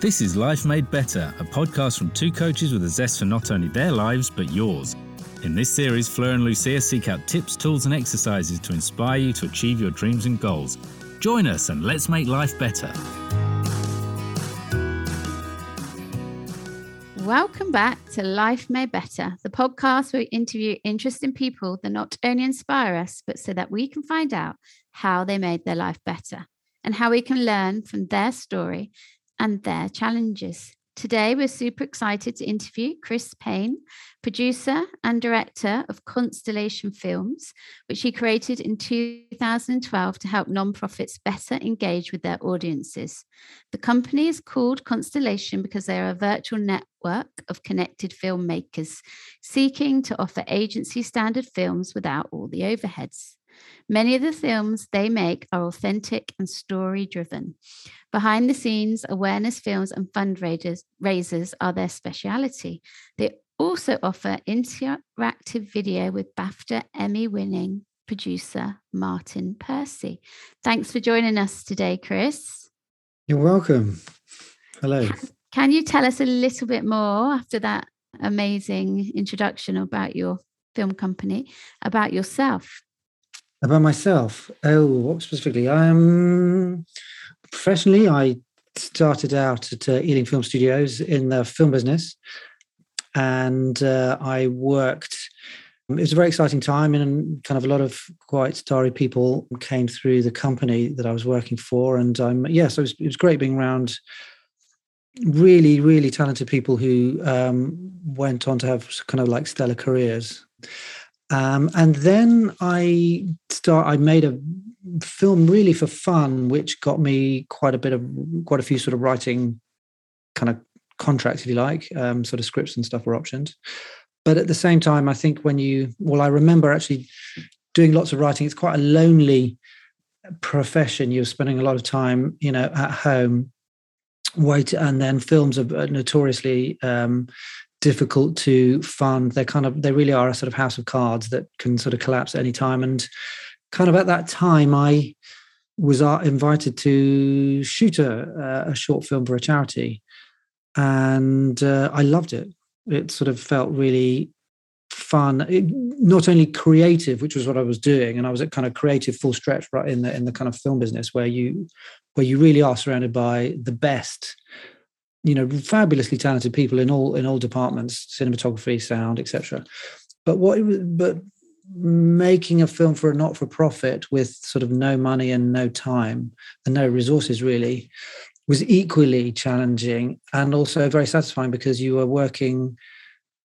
This is Life Made Better, a podcast from two coaches with a zest for not only their lives, but yours. In this series, Fleur and Lucia seek out tips, tools, and exercises to inspire you to achieve your dreams and goals. Join us and let's make life better. Welcome back to Life Made Better, the podcast where we interview interesting people that not only inspire us, but so that we can find out how they made their life better and how we can learn from their story and their challenges. Today, we're super excited to interview Chris Payne, producer and director of Constellation Films, which he created in 2012 to help nonprofits better engage with their audiences. The company is called Constellation because they are a virtual network of connected filmmakers seeking to offer agency standard films without all the overheads. Many of the films they make are authentic and story driven. Behind the scenes, awareness films and fundraisers are their speciality. They also offer interactive video with BAFTA Emmy winning producer Martin Percy. Thanks for joining us today, Chris. You're welcome. Hello. Can, can you tell us a little bit more after that amazing introduction about your film company, about yourself? About myself? Oh, what specifically? Um, professionally, I started out at uh, Ealing Film Studios in the film business, and uh, I worked. It was a very exciting time, and kind of a lot of quite starry people came through the company that I was working for, and um, yes, yeah, so it was, it was great being around really, really talented people who um, went on to have kind of like stellar careers. Um, and then I start. I made a film really for fun, which got me quite a bit of quite a few sort of writing kind of contracts, if you like, um, sort of scripts and stuff were optioned. But at the same time, I think when you well, I remember actually doing lots of writing. It's quite a lonely profession. You're spending a lot of time, you know, at home wait and then films are notoriously um, difficult to fund. They're kind of they really are a sort of house of cards that can sort of collapse at any time. And kind of at that time, I was uh, invited to shoot a, a short film for a charity, and uh, I loved it. It sort of felt really fun, it, not only creative, which was what I was doing, and I was at kind of creative full stretch right in the in the kind of film business where you where you really are surrounded by the best you know fabulously talented people in all in all departments cinematography sound etc but what was but making a film for a not for profit with sort of no money and no time and no resources really was equally challenging and also very satisfying because you were working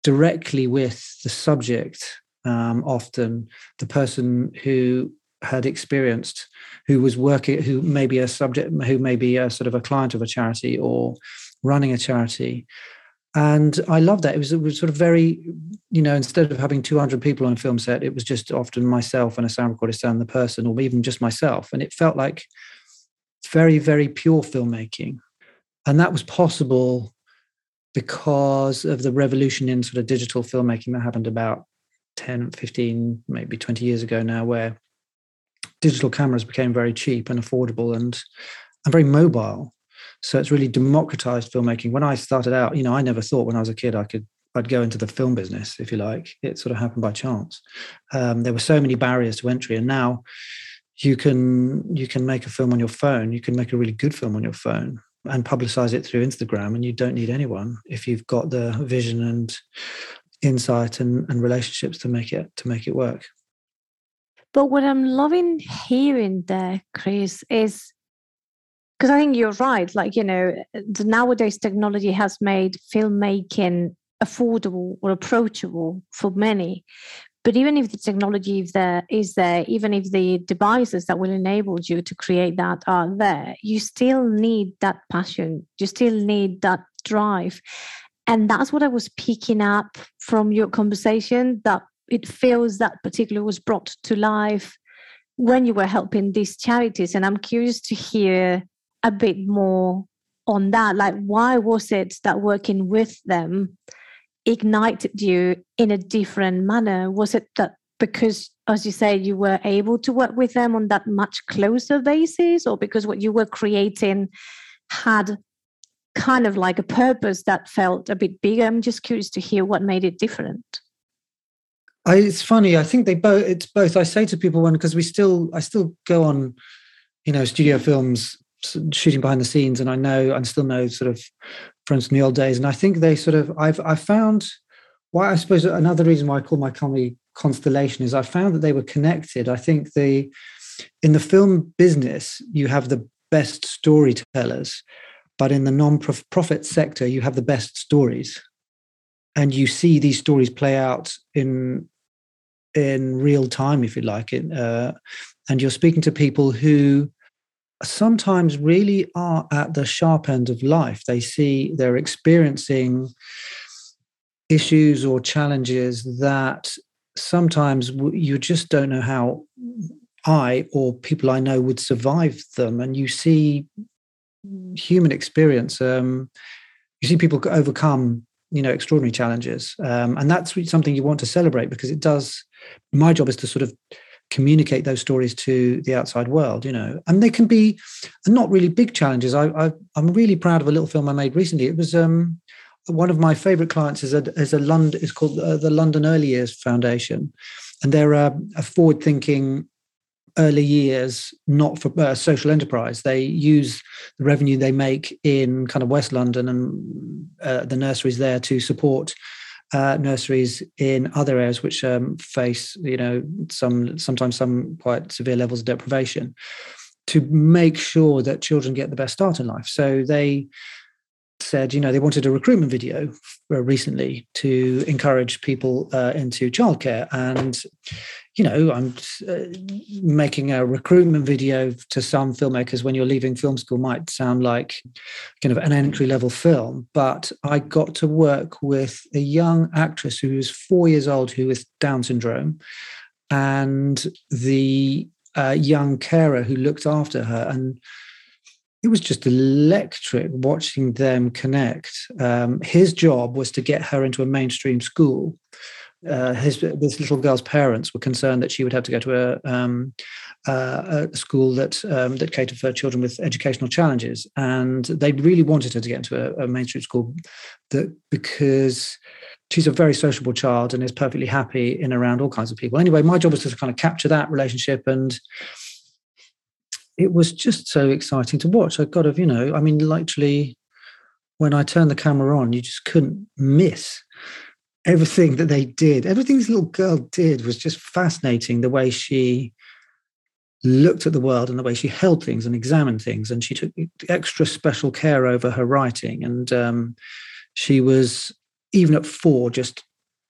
directly with the subject um, often the person who had experienced who was working who may be a subject who may be a sort of a client of a charity or running a charity and I love that. It was, it was sort of very, you know, instead of having 200 people on a film set, it was just often myself and a sound recordist and the person, or even just myself. And it felt like very, very pure filmmaking. And that was possible because of the revolution in sort of digital filmmaking that happened about 10, 15, maybe 20 years ago now, where digital cameras became very cheap and affordable and, and very mobile. So it's really democratized filmmaking. When I started out, you know, I never thought when I was a kid I could I'd go into the film business, if you like. It sort of happened by chance. Um, there were so many barriers to entry, and now you can you can make a film on your phone. You can make a really good film on your phone and publicize it through Instagram, and you don't need anyone if you've got the vision and insight and, and relationships to make it to make it work. But what I'm loving hearing there, Chris, is because I think you're right. Like, you know, the nowadays technology has made filmmaking affordable or approachable for many. But even if the technology is there, is there, even if the devices that will enable you to create that are there, you still need that passion. You still need that drive. And that's what I was picking up from your conversation that it feels that particularly was brought to life when you were helping these charities. And I'm curious to hear a bit more on that like why was it that working with them ignited you in a different manner was it that because as you say you were able to work with them on that much closer basis or because what you were creating had kind of like a purpose that felt a bit bigger. I'm just curious to hear what made it different. I, it's funny. I think they both. It's both. I say to people when because we still, I still go on, you know, studio films shooting behind the scenes, and I know, I still know sort of friends from the old days, and I think they sort of. I've I found why I suppose another reason why I call my comedy constellation is I found that they were connected. I think the in the film business you have the best storytellers, but in the non-profit sector you have the best stories, and you see these stories play out in in real time, if you like it, uh, and you're speaking to people who sometimes really are at the sharp end of life. They see they're experiencing issues or challenges that sometimes you just don't know how I or people I know would survive them. And you see human experience. Um, you see people overcome you know extraordinary challenges um, and that's something you want to celebrate because it does my job is to sort of communicate those stories to the outside world you know. And they can be not really big challenges. I, I am really proud of a little film i made recently. It was um, one of my favorite clients is a is a london is called uh, the london early years foundation. And they're a, a forward thinking early years not for uh, social enterprise. They use the revenue they make in kind of west london and uh, the nurseries there to support uh, nurseries in other areas which um, face you know some sometimes some quite severe levels of deprivation to make sure that children get the best start in life. So they said, you know, they wanted a recruitment video uh, recently to encourage people uh, into childcare. And, you know, I'm uh, making a recruitment video to some filmmakers when you're leaving film school might sound like kind of an entry level film. But I got to work with a young actress who was four years old who was Down syndrome. And the uh, young carer who looked after her. And it was just electric watching them connect. Um, his job was to get her into a mainstream school. Uh, his this little girl's parents were concerned that she would have to go to a, um, uh, a school that um, that catered for children with educational challenges, and they really wanted her to get into a, a mainstream school, that because she's a very sociable child and is perfectly happy in around all kinds of people. Anyway, my job was to kind of capture that relationship and it was just so exciting to watch. I got to, you know, I mean, literally, when I turned the camera on, you just couldn't miss everything that they did. Everything this little girl did was just fascinating. The way she looked at the world and the way she held things and examined things, and she took extra special care over her writing. And um, she was even at four just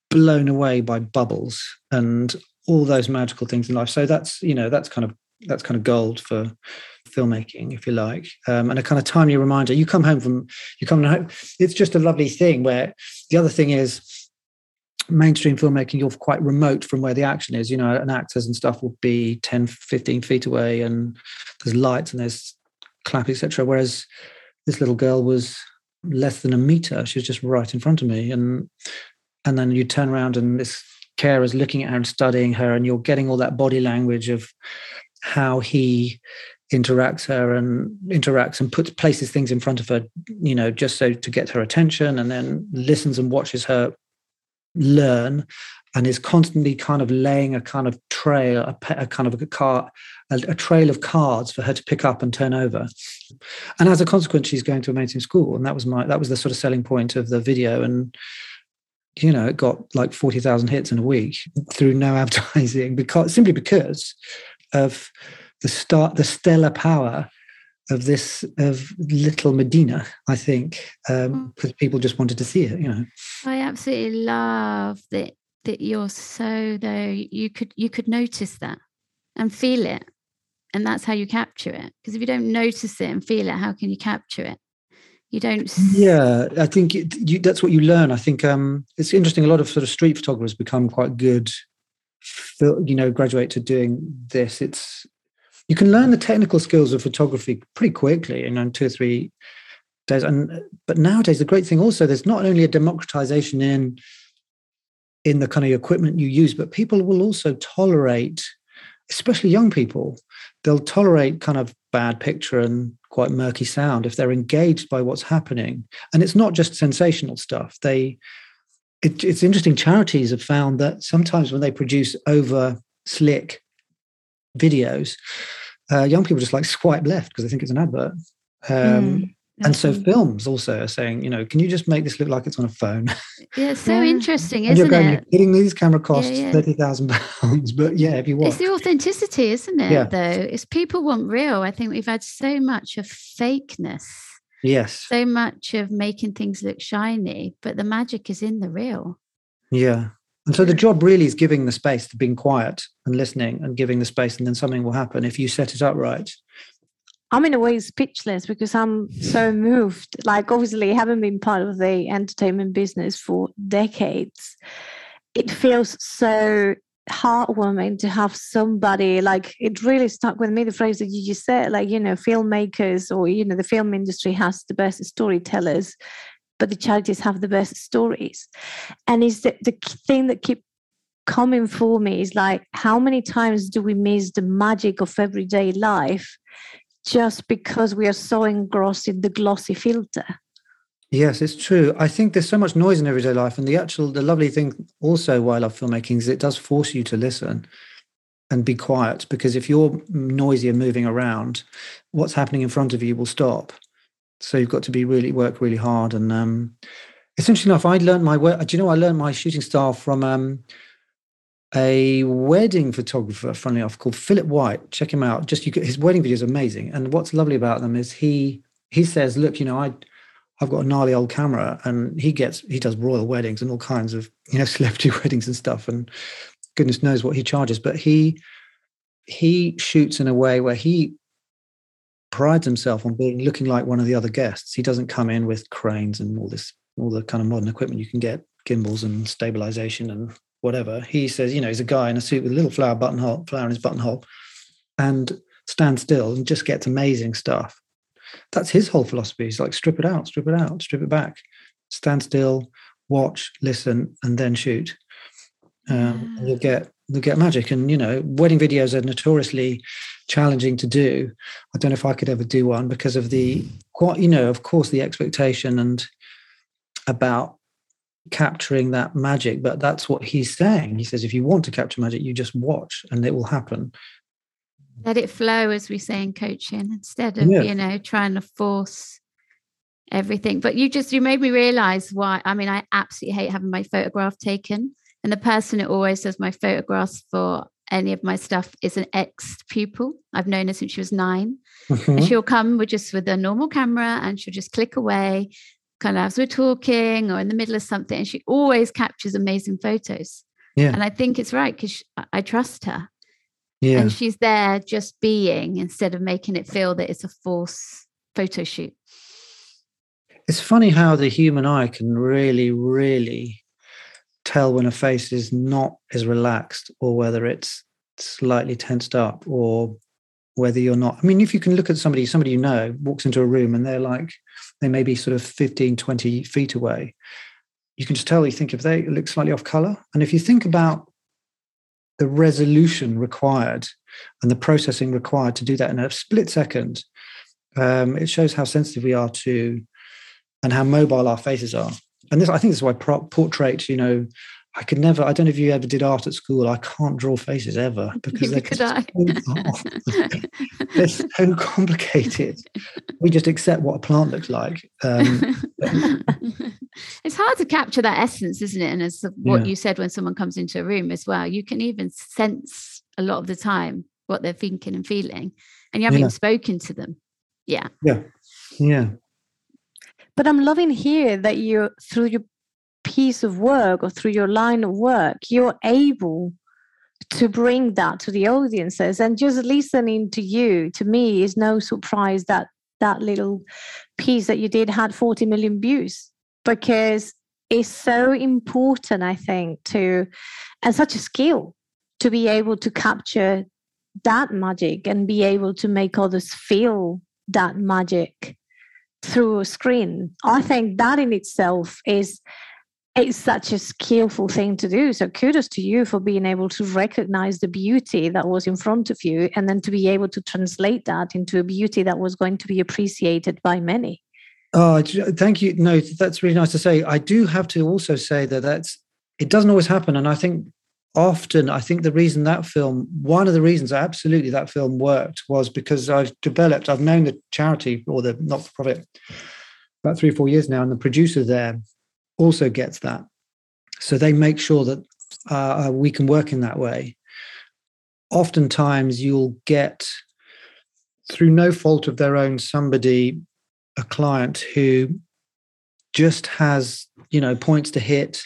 blown away by bubbles and all those magical things in life. So that's you know that's kind of that's kind of gold for filmmaking, if you like, um, and a kind of timely reminder. You come home from you come home. It's just a lovely thing. Where the other thing is mainstream filmmaking you're quite remote from where the action is you know and actors and stuff will be 10 15 feet away and there's lights and there's clap etc whereas this little girl was less than a meter she was just right in front of me and and then you turn around and this carer is looking at her and studying her and you're getting all that body language of how he interacts her and interacts and puts places things in front of her you know just so to get her attention and then listens and watches her learn and is constantly kind of laying a kind of trail a, a kind of a car a, a, trail of cards for her to pick up and turn over. And as a consequence she's going to a mainstream school. And that was my that was the sort of selling point of the video. And you know it got like 40,000 hits in a week through no advertising because simply because of the start, the stellar power of this of little Medina. I think um, because mm. people just wanted to see it. You know, I absolutely love that that you're so though you could you could notice that and feel it, and that's how you capture it. Because if you don't notice it and feel it, how can you capture it? You don't. Yeah, I think it, you, that's what you learn. I think um, it's interesting. A lot of sort of street photographers become quite good you know graduate to doing this it's you can learn the technical skills of photography pretty quickly in two or three days and but nowadays the great thing also there's not only a democratization in in the kind of equipment you use but people will also tolerate especially young people they'll tolerate kind of bad picture and quite murky sound if they're engaged by what's happening. And it's not just sensational stuff. They it, it's interesting. Charities have found that sometimes when they produce over slick videos, uh, young people just like swipe left because they think it's an advert. Um, mm. And so films also are saying, you know, can you just make this look like it's on a phone? Yeah, it's so interesting, isn't going, it? Getting these camera costs yeah, yeah. thirty thousand pounds, but yeah, if you want, it's the authenticity, isn't it? Yeah. Though it's people want real. I think we've had so much of fakeness. Yes. So much of making things look shiny, but the magic is in the real. Yeah. And so the job really is giving the space to being quiet and listening and giving the space, and then something will happen if you set it up right. I'm in a way speechless because I'm so moved. Like, obviously, having been part of the entertainment business for decades, it feels so heartwarming to have somebody like it really stuck with me the phrase that you just said like you know filmmakers or you know the film industry has the best storytellers but the charities have the best stories and is the, the thing that keep coming for me is like how many times do we miss the magic of everyday life just because we are so engrossed in the glossy filter. Yes, it's true. I think there's so much noise in everyday life, and the actual, the lovely thing also why I love filmmaking is it does force you to listen and be quiet because if you're noisy and moving around, what's happening in front of you will stop. So you've got to be really work really hard. And um, essentially enough, I learned my work. Do you know I learned my shooting style from um, a wedding photographer, funnily enough, called Philip White. Check him out. Just you, his wedding videos amazing. And what's lovely about them is he he says, look, you know, I I've got a gnarly old camera, and he gets he does royal weddings and all kinds of you know celebrity weddings and stuff, and goodness knows what he charges. But he he shoots in a way where he prides himself on being looking like one of the other guests. He doesn't come in with cranes and all this all the kind of modern equipment you can get, gimbals and stabilization and whatever. He says, you know, he's a guy in a suit with a little flower buttonhole, flower in his buttonhole, and stand still and just gets amazing stuff. That's his whole philosophy. He's like, strip it out, strip it out, strip it back, stand still, watch, listen, and then shoot. Um, and you'll get you'll get magic. And you know, wedding videos are notoriously challenging to do. I don't know if I could ever do one because of the quite, you know, of course, the expectation and about capturing that magic but that's what he's saying he says if you want to capture magic you just watch and it will happen let it flow as we say in coaching instead of yeah. you know trying to force everything. But you just you made me realize why i mean i absolutely hate having my photograph taken. And the person who always does my photographs for any of my stuff is an ex pupil i've known her since she was 9 mm-hmm. and she'll come with just with a normal camera and she'll just click away kind of as we're talking or in the middle of something and she always captures amazing photos. Yeah. And i think it's right because i trust her yeah. And she's there just being instead of making it feel that it's a false photo shoot. It's funny how the human eye can really really tell when a face is not as relaxed or whether it's slightly tensed up or whether you're not. I mean if you can look at somebody somebody you know walks into a room and they're like they may be sort of 15 20 feet away you can just tell you think if they look slightly off color. And if you think about the resolution required and the processing required to do that in a split second um, it shows how sensitive we are to and how mobile our faces are. And this i think this is why portrait you know I could never. I don't know if you ever did art at school. I can't draw faces ever because they're, so, they're so complicated. We just accept what a plant looks like. Um, it's hard to capture that essence, isn't it? And as what yeah. you said when someone comes into a room as well, you can even sense a lot of the time what they're thinking and feeling, and you haven't yeah. even spoken to them. Yeah. Yeah. Yeah. But I'm loving here that you, through your piece of work or through your line of work, you're able to bring that to the audiences. And just listening to you, to me, is no surprise that that little piece that you did had 40 million views because it's so important, I think, to and such a skill to be able to capture that magic and be able to make others feel that magic through a screen. I think that in itself is it's such a skillful thing to do. So kudos to you for being able to recognize the beauty that was in front of you and then to be able to translate that into a beauty that was going to be appreciated by many. Oh, thank you. No, that's really nice to say. I do have to also say that that's it doesn't always happen, and I think often I think the reason that film, one of the reasons absolutely that film worked was because I've developed, I've known the charity or the not for profit about three or four years now, and the producer there also gets that. So they make sure that uh, we can work in that way. Oftentimes, you'll get through no fault of their own somebody a client who just has you know points to hit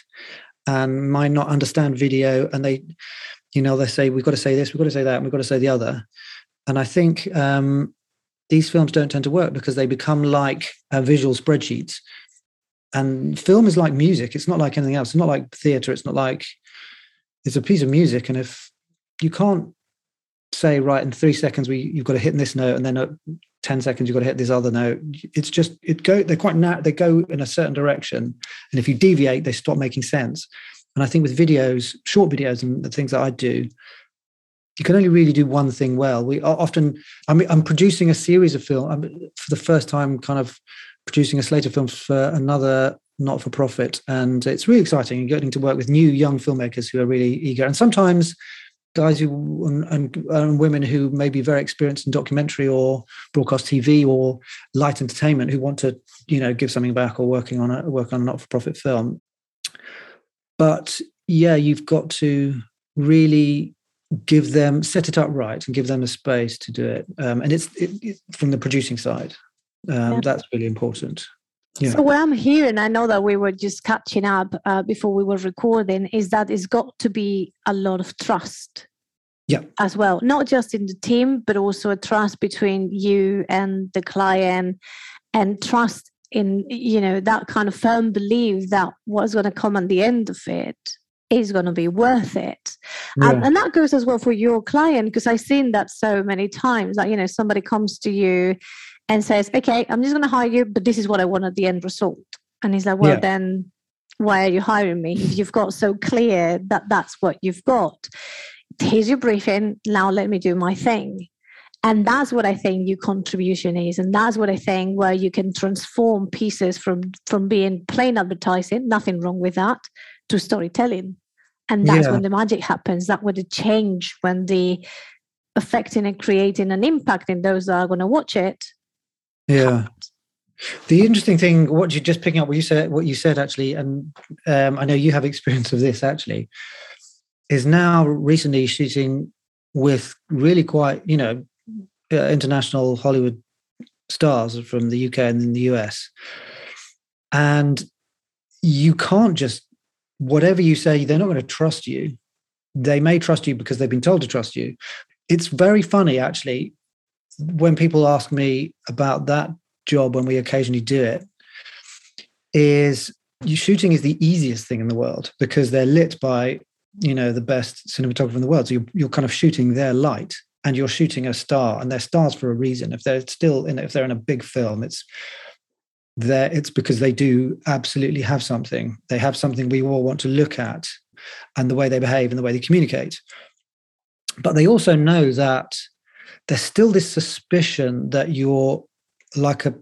and might not understand video and they you know they say we've got to say this we've got to say that and we've got to say the other and i think um, these films don't tend to work because they become like uh, visual spreadsheets and film is like music. It's not like anything else. It's not like theater. It's not like it's a piece of music. And if you can't say right in three seconds we you've got to hit this note and then at 10 seconds you've got to hit this other note. It's just it go they're quite narrow they go in a certain direction. And if you deviate they stop making sense. And i think with videos short videos and the things that i do you can only really do one thing well. We often i mean i'm producing a series of film I'm, for the first time kind of producing a slate of films for another not for profit and it's really exciting and getting to work with new young filmmakers who are really eager and sometimes guys who and, and, and, women who may be very experienced in documentary or broadcast TV or light entertainment who want to, you know, give something back or working on a work on a not-for-profit film. But yeah, you've got to really give them set it up right and give them a space to do it. Um, and it's it, it, from the producing side. Um, yeah. That's really important. Yeah. So what I'm hearing, I know that we were just catching up uh, before we were recording, is that it's got to be a lot of trust. Yeah. As well, not just in the team, but also a trust between you and the client, and trust in you know that kind of firm belief that what's going to come at the end of it is going to be worth it yeah. um, and that goes as well for your client because i've seen that so many times like you know somebody comes to you and says, okay, I'm just going to hire you, but this is what I want at the end result. And he's like, well, yeah. then why are you hiring me if you've got so clear that that's what you've got? Here's your briefing. Now let me do my thing. And that's what I think your contribution is. And that's what I think where you can transform pieces from, from being plain advertising, nothing wrong with that, to storytelling. And that's yeah. when the magic happens. That would change when the affecting and creating an impact in those that are going to watch it yeah. The interesting thing, what you just picking up what you said, what you said actually, and um, I know you have experience of this actually, is now recently shooting with really quite, you know, uh, international Hollywood stars from the UK and the US, and you can't just whatever you say, they're not going to trust you. They may trust you because they've been told to trust you. It's very funny actually when people ask me about that job when we occasionally do it is shooting is the easiest thing in the world because they're lit by you know the best cinematographer in the world. So you're, you're kind of shooting their light and you're shooting a star and they're stars for a reason. If they're still in if they're in a big film it's there it's because they do absolutely have something. They have something we all want to look at and the way they behave and the way they communicate. But they also know that there's still this suspicion that you're like a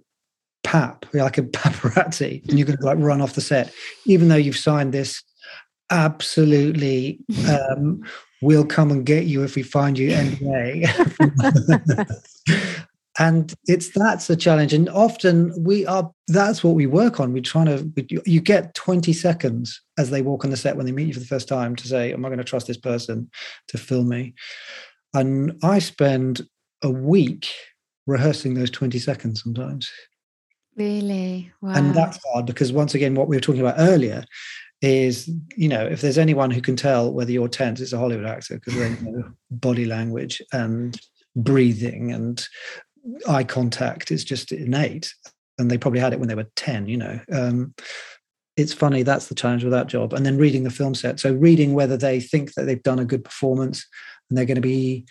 pap, you're like a paparazzi, and you're going to like run off the set, even though you've signed this absolutely um, we'll come and get you if we find you anyway. and it's that's a challenge. And often we are that's what we work on. We're trying to you get 20 seconds as they walk on the set when they meet you for the first time to say am i going to trust this person to film me? And i spend a week rehearsing those 20 seconds sometimes. Really? Wow. And that's hard because once again, what we were talking about earlier is, you know, if there's anyone who can tell whether you're tense, it's a Hollywood actor because they know body language and breathing and eye contact is just innate. And they probably had it when they were 10, you know. Um, it's funny, that's the challenge with that job. And then reading the film set. So reading whether they think that they've done a good performance and they're going to be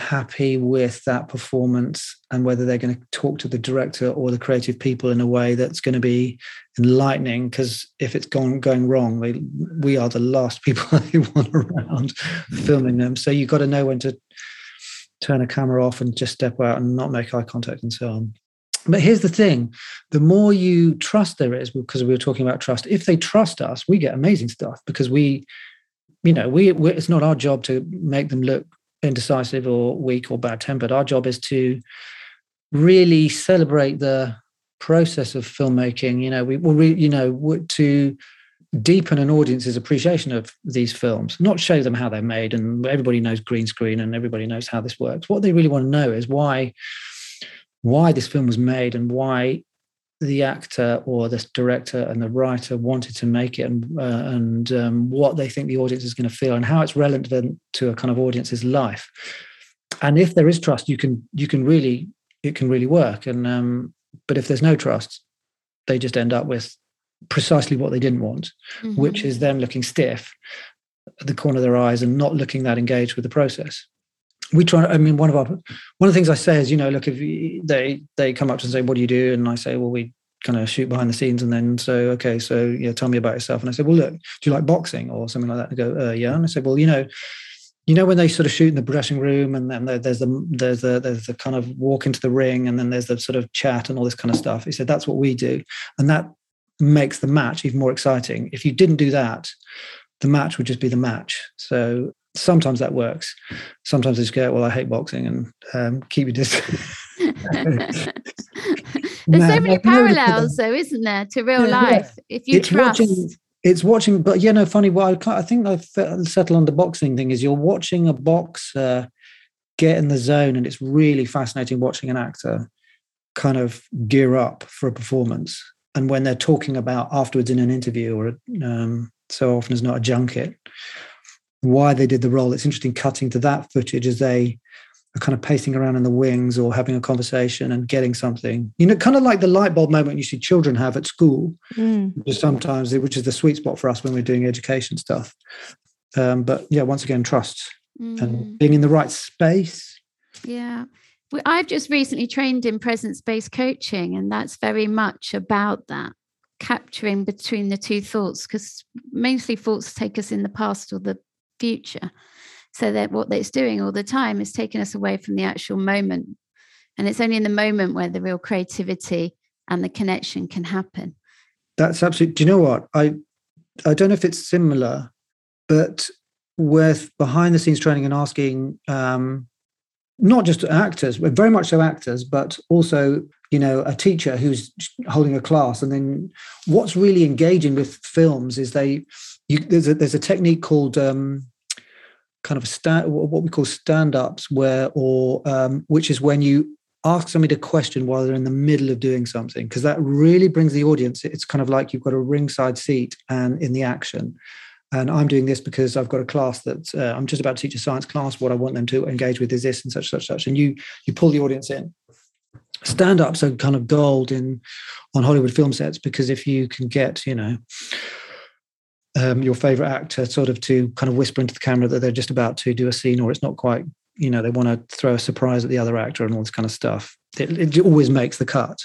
happy with that performance and whether they're going to talk to the director or the creative people in a way that's going to be enlightening because if it's gone going wrong we, we are the last people they want around filming them. So you've got to know when to turn a camera off and just step out and not make eye contact and so on. But here's the thing the more you trust there is because we were talking about trust if they trust us we get amazing stuff because we you know we it's not our job to make them look indecisive or weak or bad tempered. Our job is to really celebrate the process of filmmaking. You know, we will, re, you know, to deepen an audience's appreciation of these films, not show them how they're made. And everybody knows green screen and everybody knows how this works. What they really want to know is why, why this film was made and why the actor or the director and the writer wanted to make it and, uh, and um, what they think the audience is going to feel and how it's relevant to a kind of audience's life. And if there is trust you can you can really it can really work. And um, but if there's no trust they just end up with precisely what they didn't want mm-hmm. which is them looking stiff at the corner of their eyes and not looking that engaged with the process we try i mean one of our one of the things i say is you know look if they they come up to and say what do you do? And i say well we kind of shoot behind the scenes. And then so okay so yeah tell me about yourself. And i said well look do you like boxing? Or something like that. And go uh, yeah. And i said well you know you know when they sort of shoot in the dressing room and then there's the there's the there's the kind of walk into the ring and then there's the sort of chat and all this kind of stuff. He said that's what we do. And that makes the match even more exciting. If you didn't do that the match would just be the match. So sometimes that works. Sometimes they just go, well, I hate boxing and um, keep your distance. There's no, so many parallels, though, isn't there, to real yeah, life? Yeah. If you it's trust. Watching, it's watching, but yeah, no, funny. Well, I, I think I settle on the boxing thing is you're watching a boxer get in the zone, and it's really fascinating watching an actor kind of gear up for a performance. And when they're talking about afterwards in an interview, or um, so often as not a junket, why they did the role. It's interesting cutting to that footage as they are kind of pacing around in the wings or having a conversation and getting something. You know, kind of like the light bulb moment you see children have at school, mm. sometimes, which is the sweet spot for us when we're doing education stuff. Um, but yeah, once again, trust mm. and being in the right space. Yeah. I've just recently trained in presence based coaching, and that's very much about that capturing between the two thoughts because mostly thoughts take us in the past or the future. So that what it's doing all the time is taking us away from the actual moment. And it's only in the moment where the real creativity and the connection can happen. That's absolutely. Do you know what? I I don't know if it's similar, but with behind the scenes training and asking um, not just actors, very much so actors, but also you know a teacher who's holding a class, and then what's really engaging with films is they you, there's a there's a technique called um, kind of stand what we call stand ups where or um, which is when you ask somebody a question while they're in the middle of doing something because that really brings the audience it's kind of like you've got a ringside seat and in the action. And i'm doing this because i've got a class that uh, i'm just about to teach a science class. What i want them to engage with is this and such such such. And you you pull the audience in. Stand ups are kind of gold in on hollywood film sets because if you can get you know um, your favorite actor sort of to kind of whisper into the camera that they're just about to do a scene or it's not quite you know they want to throw a surprise at the other actor and all this kind of stuff. It, it always makes the cut.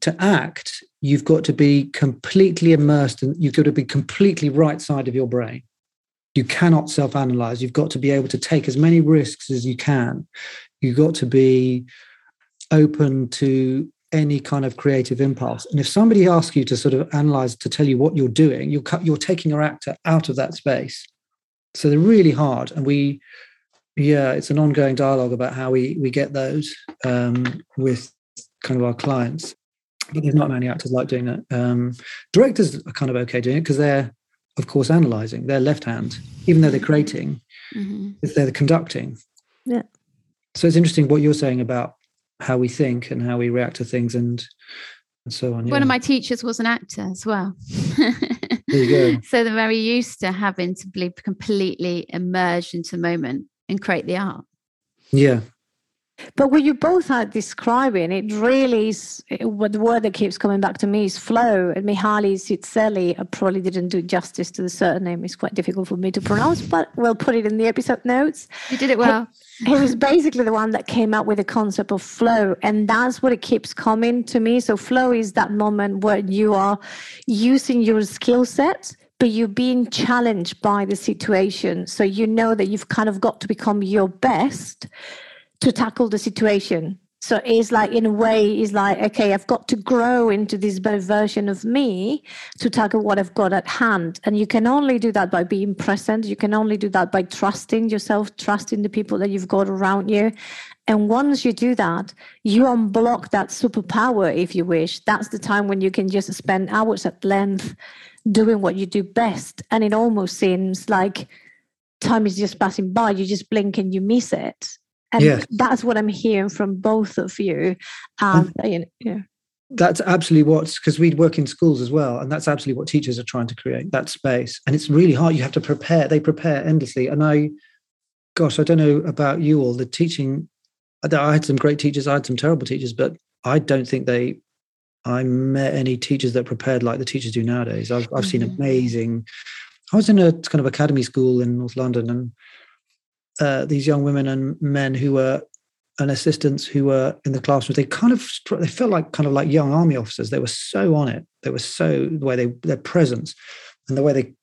To act you've got to be completely immersed and you've got to be completely right side of your brain. You cannot self-analyze. You've got to be able to take as many risks as you can. You've got to be open to any kind of creative impulse. And if somebody asks you to sort of analyze, to tell you what you're doing, you're, you're taking your actor out of that space. So they're really hard. And we, yeah, it's an ongoing dialogue about how we, we get those um, with kind of our clients. But there's not many actors like doing that. Um, directors are kind of okay doing it because they're, of course, analyzing. They're left hand, even though they're creating, mm-hmm. they're the conducting. Yeah. So it's interesting what you're saying about how we think and how we react to things and, and so on. Yeah. One of my teachers was an actor as well. there you go. So they're very used to having to be completely immersed into the moment and create the art. Yeah. But what you both are describing, it really is what the word that keeps coming back to me is flow. And Mihaly Csikszentmihalyi, I probably didn't do justice to the surname. It's quite difficult for me to pronounce, but we'll put it in the episode notes. You did it well. He, he was basically the one that came up with the concept of flow. And that's what it keeps coming to me. So flow is that moment where you are using your skill set but you're being challenged by the situation. So you know that you've kind of got to become your best to tackle the situation. So it's like, in a way, it's like, okay, I've got to grow into this better version of me to tackle what I've got at hand. And you can only do that by being present. You can only do that by trusting yourself, trusting the people that you've got around you. And once you do that, you unblock that superpower, if you wish. That's the time when you can just spend hours at length doing what you do best. And it almost seems like time is just passing by. You just blink and you miss it. And yes. that's what I'm hearing from both of you. Um, you know, That's absolutely what's because we work in schools as well, and that's absolutely what teachers are trying to create that space. And it's really hard. You have to prepare. They prepare endlessly. And I, gosh, I don't know about you all. The teaching, I had some great teachers. I had some terrible teachers, but I don't think they I met any teachers that prepared like the teachers do nowadays. I've, I've mm-hmm. seen amazing. I was in a kind of academy school in North London, and uh, these young women and men who were and assistants who were in the classrooms, they kind of they felt like kind of like young army officers. They were so on it. They were so the way they their presence and the way they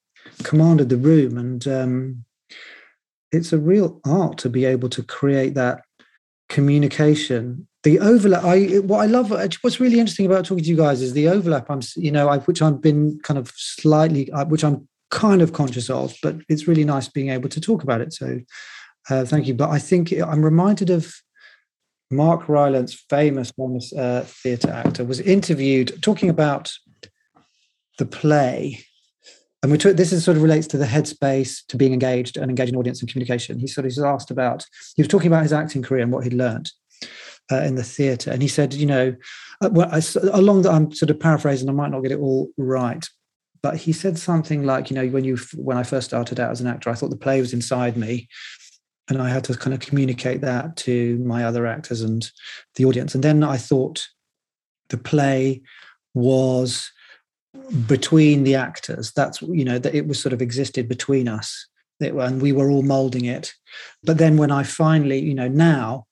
commanded the room, and um, it's a real art to be able to create that communication the overlap i what i love what's really interesting about talking to you guys is the overlap i'm you know I, which i've been kind of slightly uh, which i'm kind of conscious of but it's really nice being able to talk about it so uh, thank you. But i think i'm reminded of mark rylance famous famous uh, theatre actor was interviewed talking about the play. And we took this is sort of relates to the headspace to being engaged and engaging audience and communication. He sort of was asked about he was talking about his acting career and what he'd learned uh, in the theatre. And he said, you know, uh, well, I, along that, I'm sort of paraphrasing, I might not get it all right, but he said something like, you know, when you when I first started out as an actor, I thought the play was inside me, and I had to kind of communicate that to my other actors and the audience. And then I thought the play was between the actors. That's you know that it was sort of existed between us, it, and we were all molding it. But then when I finally, you know, now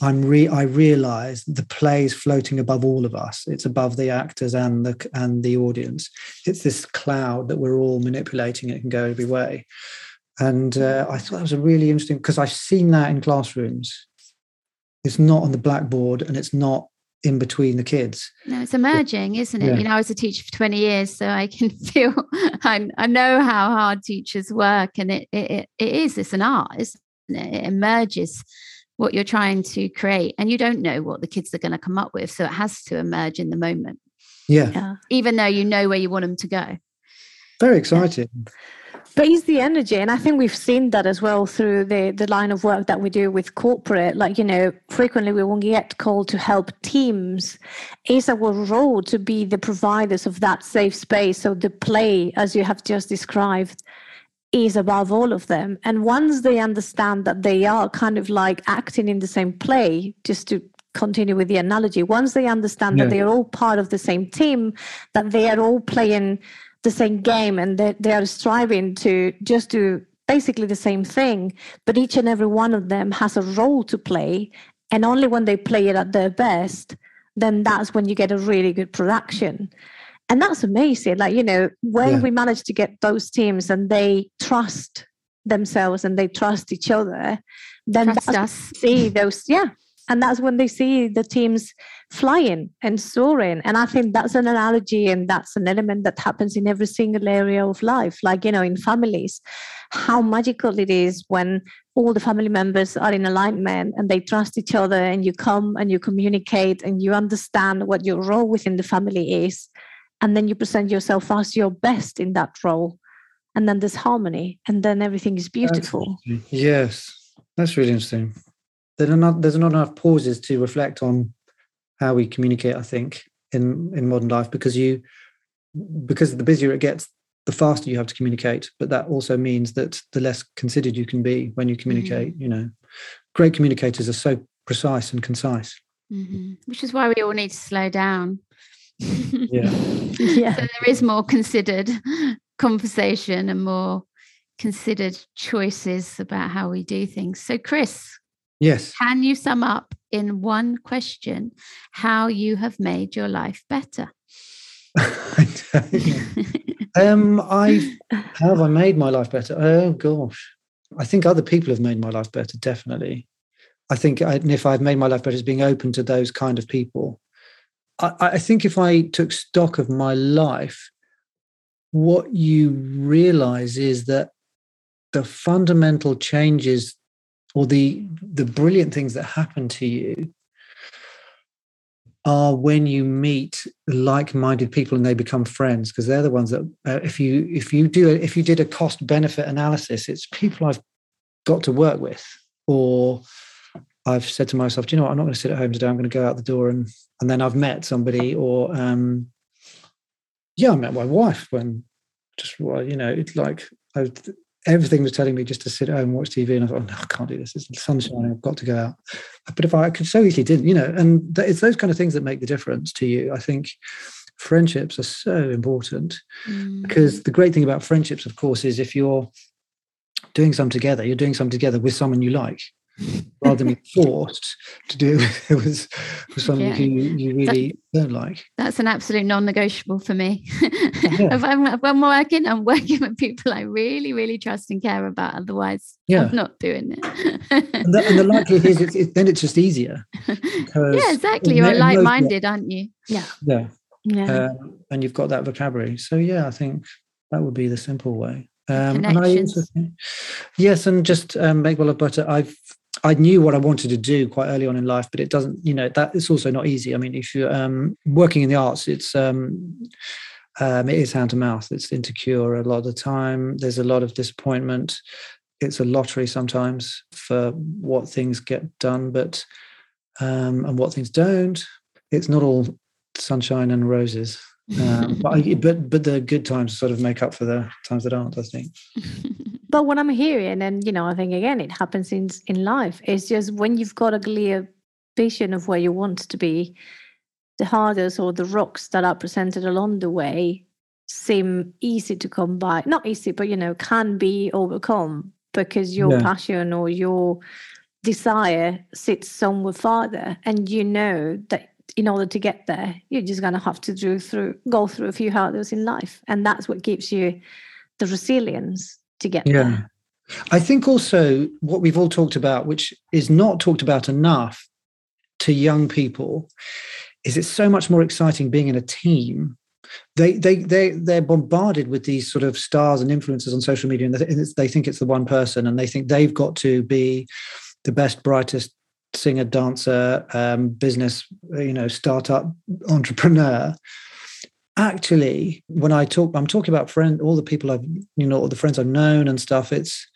I'm re I realize the play is floating above all of us. It's above the actors and the and the audience. It's this cloud that we're all manipulating. It can go every way. And uh, I thought that was a really interesting because I've seen that in classrooms. It's not on the blackboard and it's not in between the kids. No, it's emerging, isn't it? Yeah. You know, I was a teacher for 20 years, so I can feel I, I know how hard teachers work, and it it, it is it's an art, isn't it? It emerges what you're trying to create and you don't know what the kids are going to come up with so it has to emerge in the moment yeah, yeah. even though you know where you want them to go very exciting yeah. But it's the energy and i think we've seen that as well through the the line of work that we do with corporate like you know frequently we won't get called to help teams is our role to be the providers of that safe space so the play as you have just described is above all of them. And once they understand that they are kind of like acting in the same play, just to continue with the analogy, once they understand yeah. that they're all part of the same team, that they are all playing the same game and that they are striving to just do basically the same thing, but each and every one of them has a role to play. And only when they play it at their best, then that's when you get a really good production and that's amazing like you know when yeah. we manage to get those teams and they trust themselves and they trust each other then trust that's us. see those yeah and that's when they see the teams flying and soaring. And i think that's an analogy and that's an element that happens in every single area of life like you know in families. How magical it is when all the family members are in alignment and they trust each other and you come and you communicate and you understand what your role within the family is. And then you present yourself as your best in that role. And then there's harmony and then everything is beautiful. yes that's really interesting. There's not there's not enough pauses to reflect on how we communicate i think in in modern life because you because the busier it gets the faster you have to communicate but that also means that the less considered you can be when you communicate mm-hmm. you know great communicators are so precise and concise. Mm-hmm. Which is why we all need to slow down. Yeah. yeah. so there is more considered conversation and more considered choices about how we do things. So, Chris, Yes. can you sum up in one question how you have made your life better? um, I how have I made my life better? Oh gosh, I think other people have made my life better. Definitely, I think I, and if I've made my life better, it's being open to those kind of people. I, I think if I took stock of my life, what you realize is that the fundamental changes or the the brilliant things that happen to you are when you meet like-minded people and they become friends because they're the ones that uh, if you if you do if you did a cost benefit analysis it's people i've got to work with. Or i've said to myself do you know what? I'm not going to sit at home today. I'm going to go out the door and and then i've met somebody or um yeah i met my wife when just well you know it's like I, everything was telling me just to sit at home and watch TV. And I thought, oh, no, I can't do this. It's sunshine. I've got to go out. But if I, I could so easily didn't, you know, and that, it's those kind of things that make the difference to you. I think friendships are so important Mm. because the great thing about friendships, of course, is if you're doing some together, you're doing some together with someone you like. Rather than be forced to do it with, with someone Yeah. who you, you really don't like. That's an absolute non-negotiable for me. Yeah. if, I'm, if I'm working, I'm working with people I really, really trust and care about. Otherwise, Yeah. I'm not doing it. And the, and the likelihood is, it's, it, then it's just easier. yeah, exactly. You're emotional- like-minded, aren't you? Yeah. Yeah. um, and you've got that vocabulary. So yeah, I think that would be the simple way. Um, and I also Connections. think, yes, and just um, make well of butter. I've I knew what I wanted to do quite early on in life, but it doesn't. You know that it's also not easy. I mean, if you're um, working in the arts, it's um, um, it is hand to mouth. It's insecure a lot of the time. There's a lot of disappointment. It's a lottery sometimes for what things get done, but um, and what things don't. It's not all sunshine and roses. Um, but, I, but but the good times sort of make up for the times that aren't. I think. But what I'm hearing, and you know, I think again, it happens in in life. It's just when you've got a clear vision of where you want to be, the hurdles or the rocks that are presented along the way seem easy to come by. Not easy, but you know, can be overcome because your Yeah. passion or your desire sits somewhere farther, and you know that in order to get there, you're just gonna have to do through go through a few hurdles in life, and that's what gives you the resilience to get Yeah. there. I think also what we've all talked about, which is not talked about enough to young people, is it's so much more exciting being in a team. They they they they're bombarded with these sort of stars and influencers on social media, and they, think it's the one person, and they think they've got to be the best, brightest singer, dancer, um, business, you know, startup entrepreneur. Actually, when I talk, I'm talking about friend, all the people I've, you know, all the friends I've known and stuff. It's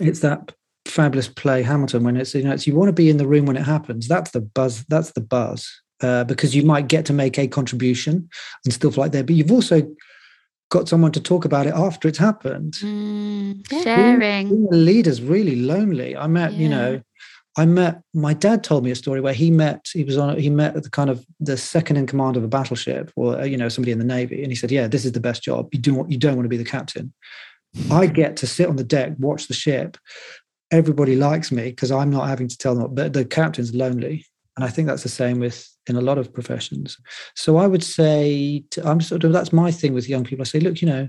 it's that fabulous play Hamilton when it's you know it's you want to be in the room when it happens. That's the buzz. That's the buzz uh, because you might get to make a contribution and stuff like that. but you've also got someone to talk about it after it's happened. Mm, sharing. Being a leader's really lonely. I met, you know, I met my dad told me a story where he met he was on he met the kind of the second in command of a battleship or uh, you know somebody in the navy and he said yeah this is the best job. You do you don't want to be the captain. I get to sit on the deck watch the ship. Everybody likes me because I'm not having to tell them but the captain's lonely and I think that's the same with in a lot of professions. So I would say to, I'm sort of that's my thing with young people. I say look you know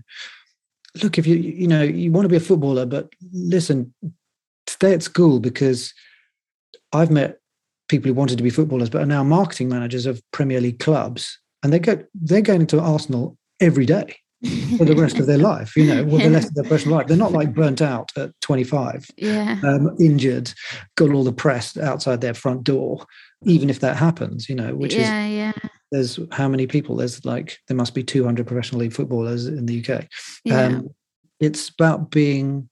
look if you you know you want to be a footballer but listen stay at school because I've met people who wanted to be footballers but are now marketing managers of Premier League clubs, and they go they're going to Arsenal every day for the rest of their life. You know, well, the rest of their personal life. They're not like burnt out at 25, yeah. um, injured, got all the press outside their front door. Even if that happens, you know, which is yeah, yeah, there's how many people? There's like there must be 200 professional league footballers in the UK. yeah. Um, it's about being,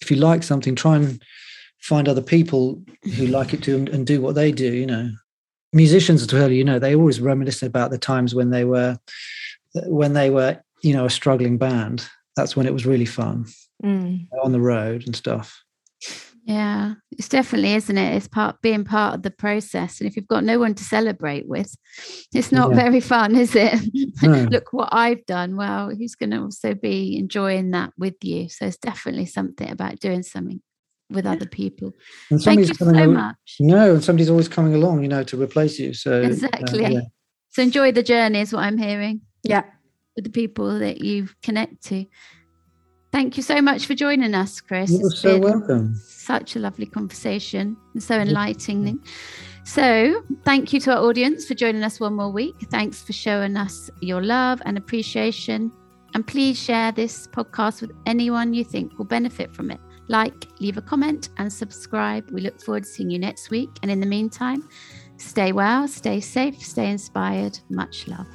if you like something, try and find other people who like it too and, and do what they do. You know, musicians as well. You know, they always reminisce about the times when they were, when they were, you know, a struggling band. That's when it was really fun Mm. on the road and stuff. Yeah, it's definitely, isn't it? It's part being part of the process. And if you've got no one to celebrate with, it's not Yeah. very fun, is it? No. Look what I've done. Well, who's going to also be enjoying that with you? So it's definitely something about doing something with other people. And Thank you somebody's so coming al- much. No, and somebody's always coming along, you know, to replace you. So uh, Exactly. yeah. So enjoy the journey, is what I'm hearing Yeah. with the people that you connect to. Thank you so much for joining us, Chris. You're It's so welcome. Such a lovely conversation and so enlightening. So, thank you to our audience for joining us one more week. Thanks for showing us your love and appreciation. And please share this podcast with anyone you think will benefit from it. Like, leave a comment, and subscribe. We look forward to seeing you next week. And in the meantime, stay well, stay safe, stay inspired. Much love.